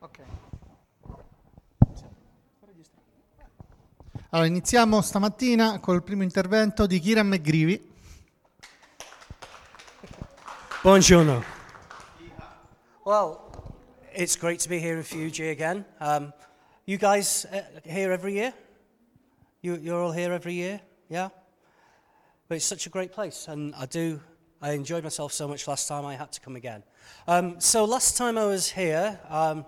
Ok. Allora, iniziamo stamattina col primo intervento di Kieran McGreevy. Buongiorno. Well, it's great to be here in Fiuggi again. Um, you guys uh, here every year? You, you're all here every year? Yeah? But it's such a great place, and I do. I enjoyed myself so much last time I had to come again. Um, so last time I was here, um,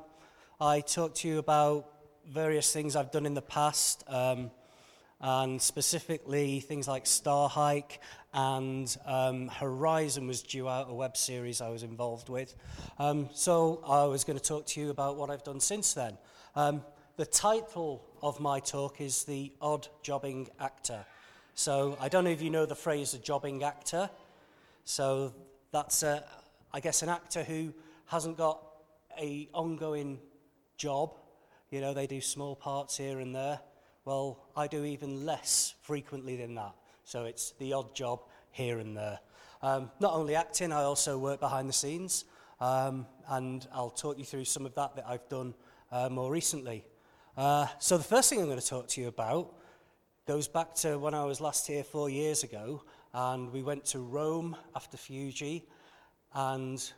I talked to you about various things I've done in the past, um, and specifically things like Star Hyke and um, Horizon was due out, a web series I was involved with. Um, so I was going to talk to you about what I've done since then. Um, the title of my talk is The Odd Jobbing Actor. So I don't know if you know the phrase a jobbing actor. So that's, a, I guess, an actor who hasn't got a ongoing job. You know, they do small parts here and there. Well, I do even less frequently than that. So it's the odd job here and there. Um, not only acting, I also work behind the scenes. Um, and I'll talk you through some of that that I've done uh, more recently. Uh, so the first thing I'm going to talk to you about goes back to when I was last here four years ago, and we went to Rome after Fiuggi, and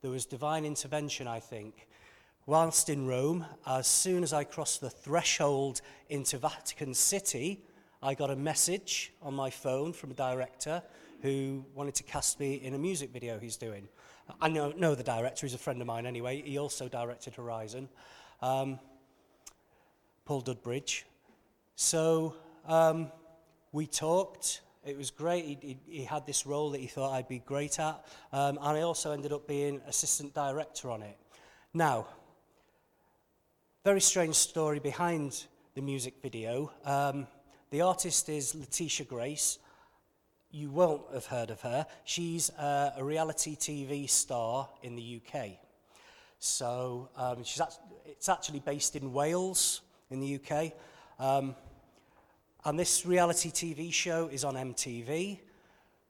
there was divine intervention, I think. Whilst in Rome, as soon as I crossed the threshold into Vatican City, I got a message on my phone from a director who wanted to cast me in a music video he's doing. I know, know the director, he's a friend of mine anyway. He also directed Horizon, um, Paul Dudbridge. So um, we talked. It was great. He, he, he had this role that he thought I'd be great at. Um, and I also ended up being assistant director on it. Now, very strange story behind the music video. Um, the artist is Lateysha Grace. You won't have heard of her. She's uh, a reality TV star in the UK. So um, she's act- it's actually based in Wales, in the UK. Um, and this reality TV show is on MTV.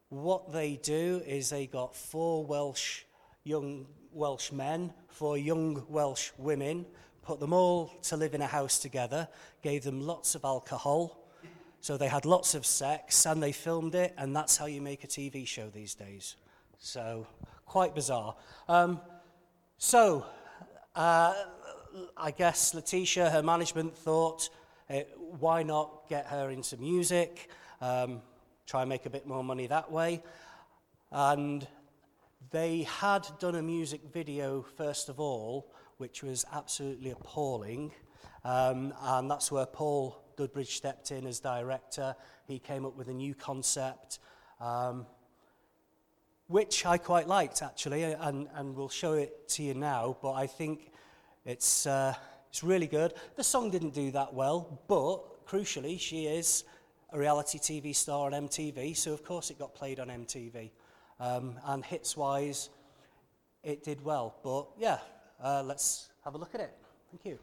What they do is they got four Welsh young Welsh men, four young Welsh women put them all to live in a house together, gave them lots of alcohol. So they had lots of sex and they filmed it, and that's how you make a TV show these days. So, quite bizarre. Um, so, uh, I guess Lateysha, her management thought, uh, why not get her into music, um, try and make a bit more money that way. And they had done a music video, first of all, which was absolutely appalling. Um, and that's where Paul Dudbridge stepped in as director. He came up with a new concept, um, which I quite liked actually, and, and we'll show it to you now. But I think it's, uh, it's really good. The song didn't do that well, but crucially, she is a reality TV star on MTV, so of course it got played on MTV. Um, and hits wise, it did well. But yeah, uh, let's have a look at it. Thank you.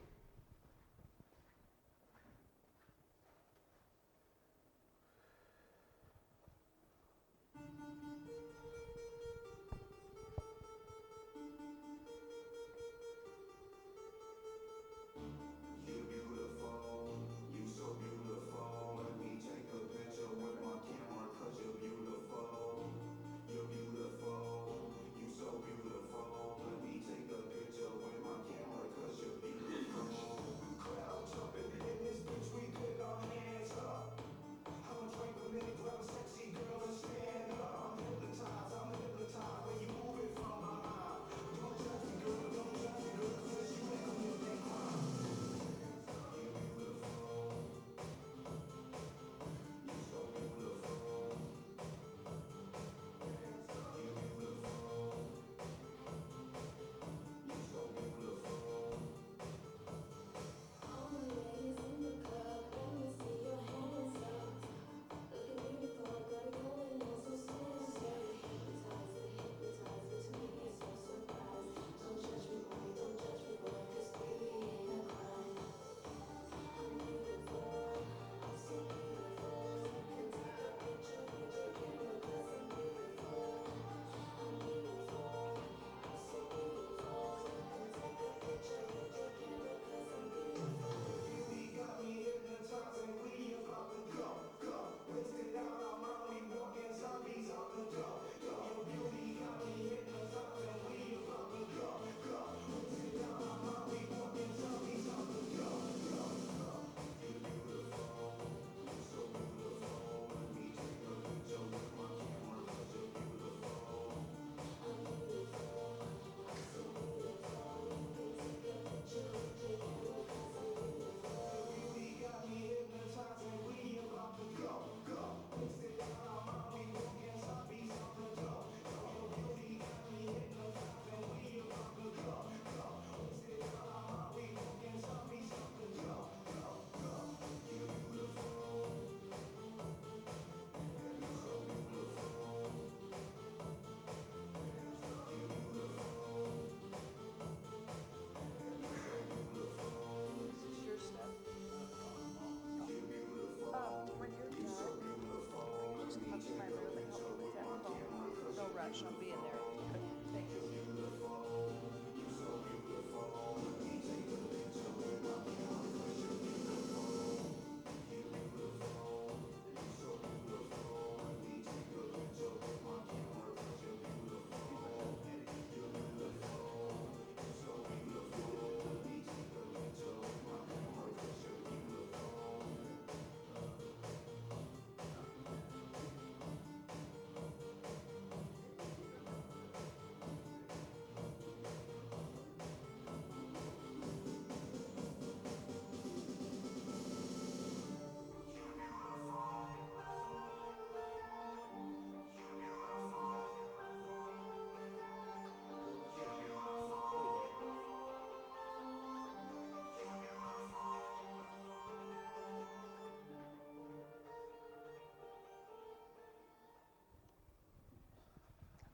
Rush on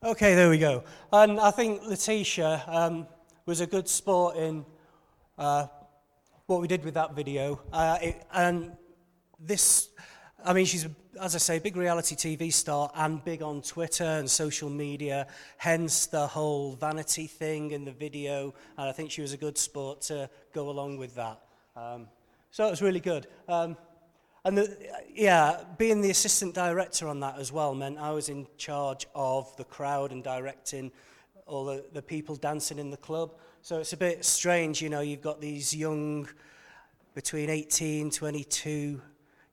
Okay, there we go. And I think Lateysha um, was a good sport in uh, what we did with that video. Uh, it, and this, I mean, she's, as I say, a big reality TV star and big on Twitter and social media, hence the whole vanity thing in the video. And I think she was a good sport to go along with that. Um, so it was really good. Um, and the, yeah, being the assistant director on that as well meant I was in charge of the crowd and directing all the, the people dancing in the club. So it's a bit strange, you know, you've got these young, between 18, 22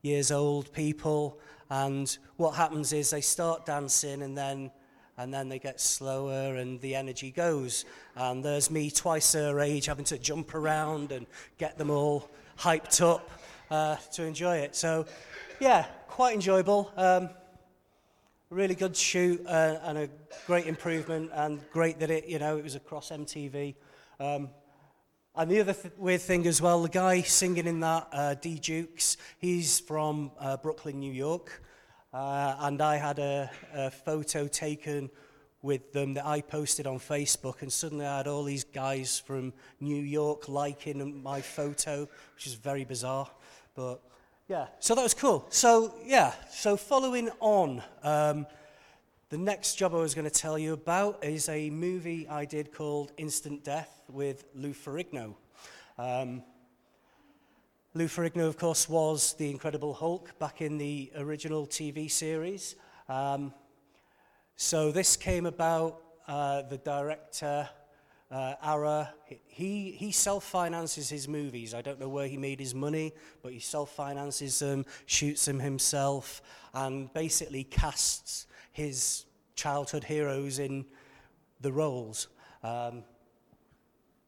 years old people, and what happens is they start dancing and then and then they get slower and the energy goes. And there's me twice their age having to jump around and get them all hyped up uh, to enjoy it. So, yeah, quite enjoyable. Um, really good shoot uh, and a great improvement, and great that it, you know, it was across MTV. Um, and the other th- weird thing as well, the guy singing in that, uh, D Dukes, he's from uh, Brooklyn, New York. Uh, and I had a, a photo taken with them that I posted on Facebook, and suddenly I had all these guys from New York liking my photo, which is very bizarre. But yeah, so that was cool. So yeah, so following on, um, the next job I was going to tell you about is a movie I did called Instant Death with Lou Ferrigno. Um, Lou Ferrigno, of course, was the Incredible Hulk back in the original TV series. Um, so this came about, uh, the director, uh, Ara, he, he self-finances his movies. I don't know where he made his money, but he self-finances them, shoots them himself, and basically casts his childhood heroes in the roles. Um,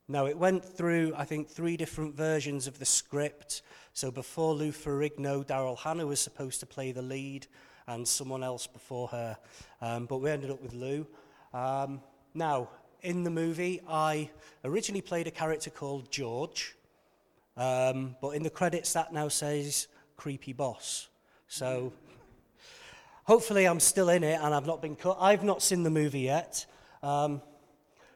now, it went through, I think, three different versions of the script. So before Lou Ferrigno, Daryl Hannah was supposed to play the lead and someone else before her. Um, but we ended up with Lou. Um, now, in the movie, I originally played a character called George, um, but in the credits that now says creepy boss. So hopefully I'm still in it and I've not been cut. I've not seen the movie yet. Um,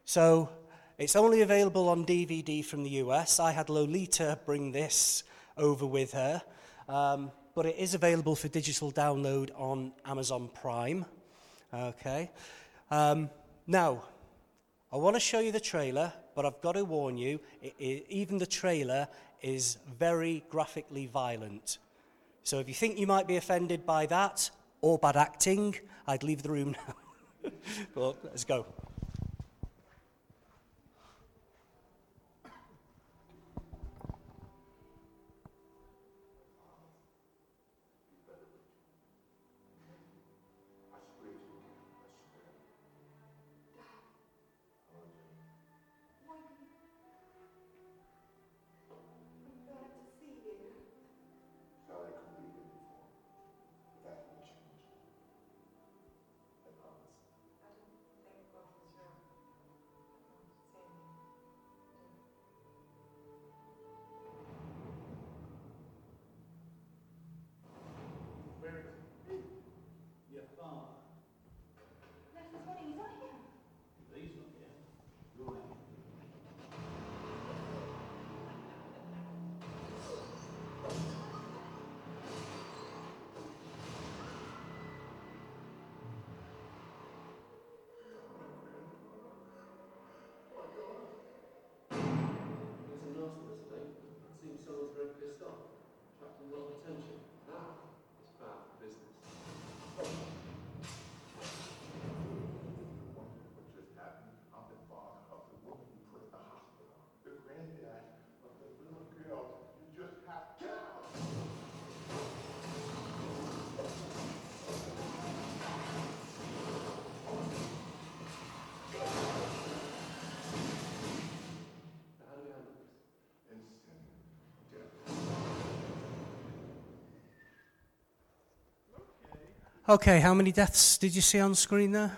so it's only available on DVD from the US. I had Lolita bring this over with her. Um, but it is available for digital download on Amazon Prime. Okay. Um, now, I want to show you the trailer, but I've got to warn you, it, it, even the trailer is very graphically violent. So if you think you might be offended by that or bad acting, I'd leave the room now. but let's go. Okay, how many deaths did you see on screen there?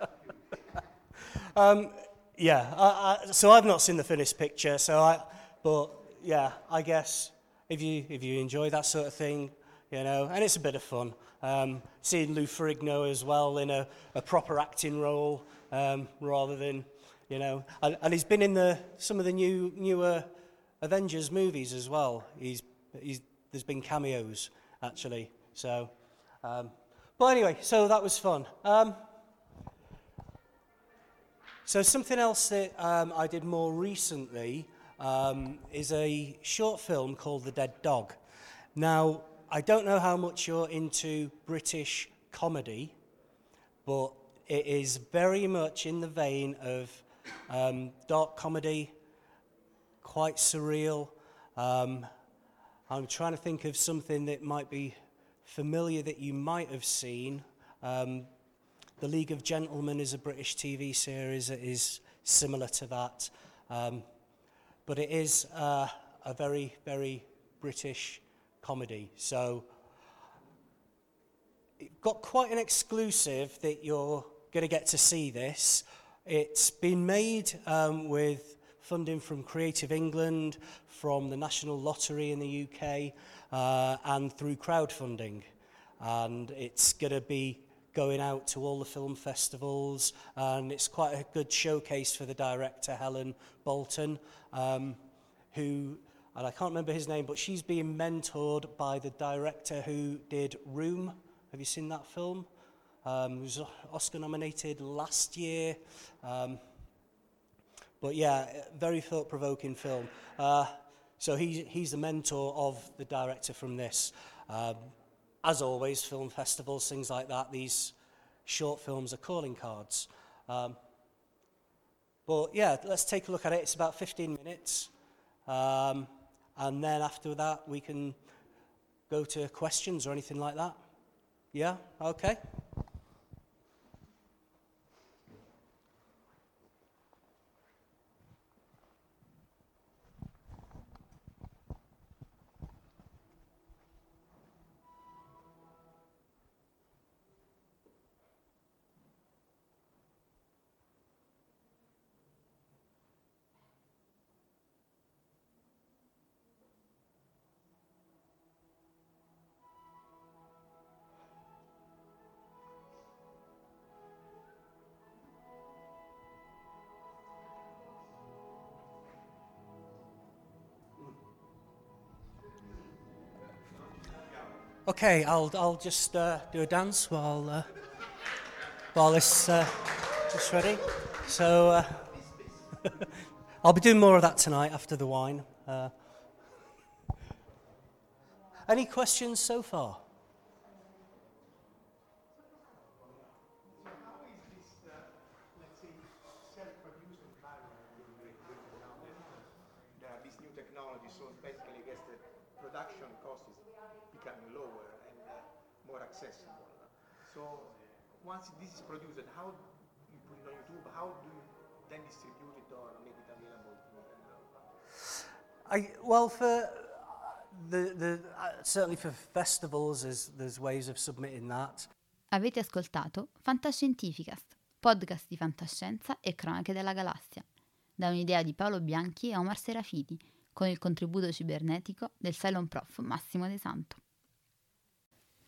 um, yeah, I, I, so I've not seen the finished picture, so I, but yeah, I guess if you if you enjoy that sort of thing, you know, and it's a bit of fun. Um, seeing Lou Ferrigno as well in a, a proper acting role um, rather than, you know, and, and he's been in the some of the new newer Avengers movies as well. He's he's there's been cameos actually. So, um, but anyway, so that was fun. Um, so something else that um, I did more recently um, is a short film called The Dead Dog. Now, I don't know how much you're into British comedy, but it is very much in the vein of um, dark comedy, quite surreal. Um, I'm trying to think of something that might be familiar that you might have seen. Um, the League of Gentlemen is a British TV series that is similar to that. Um, but it is uh, a very, very British comedy. So it got quite an exclusive that you're going to get to see this. It's been made um, with funding from Creative England, from the National Lottery in the UK, uh, and through crowdfunding. And it's going to be going out to all the film festivals, and it's quite a good showcase for the director, Helen Bolton, um, who, and I can't remember his name, but she's being mentored by the director who did Room. Have you seen that film? Um, it was Oscar nominated last year. Um, but yeah, very thought-provoking film. Uh, so he, he's the mentor of the director from this. Um, as always, film festivals, things like that, these short films are calling cards. Um, but yeah, let's take a look at it. It's about 15 minutes. Um, and then after that, we can go to questions or anything like that. Yeah? Okay. Okay, I'll, I'll just uh, do a dance while, uh, while this uh, is ready. So uh, I'll be doing more of that tonight after the wine. Uh, any questions so far? Technologies, so basically I guess the production cost is more accessible. So once this is produced, how you put it on YouTube, how do you then distribute it or make it available to I, well, for the, the, uh, certainly for festivals, there's, there's ways of submitting that. Avete ascoltato Fantascientificast, podcast di fantascienza e cronache della galassia, da un'idea di Paolo Bianchi e Omar Serafiti, con il contributo cibernetico del Cylon Prof Massimo De Santo.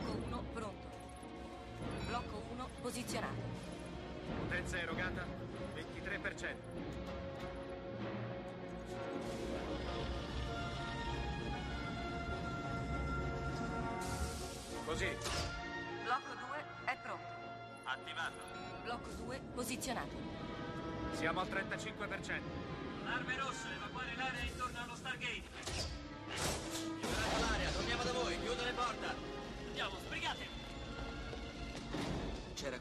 Blocco 1 pronto. Blocco 1 posizionato. Potenza erogata 23%. Così, Blocco 2 è pronto. attivato. Blocco 2 posizionato. Siamo al 35%. Arme rosse, evacuare l'area intorno allo Stargate.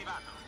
activado.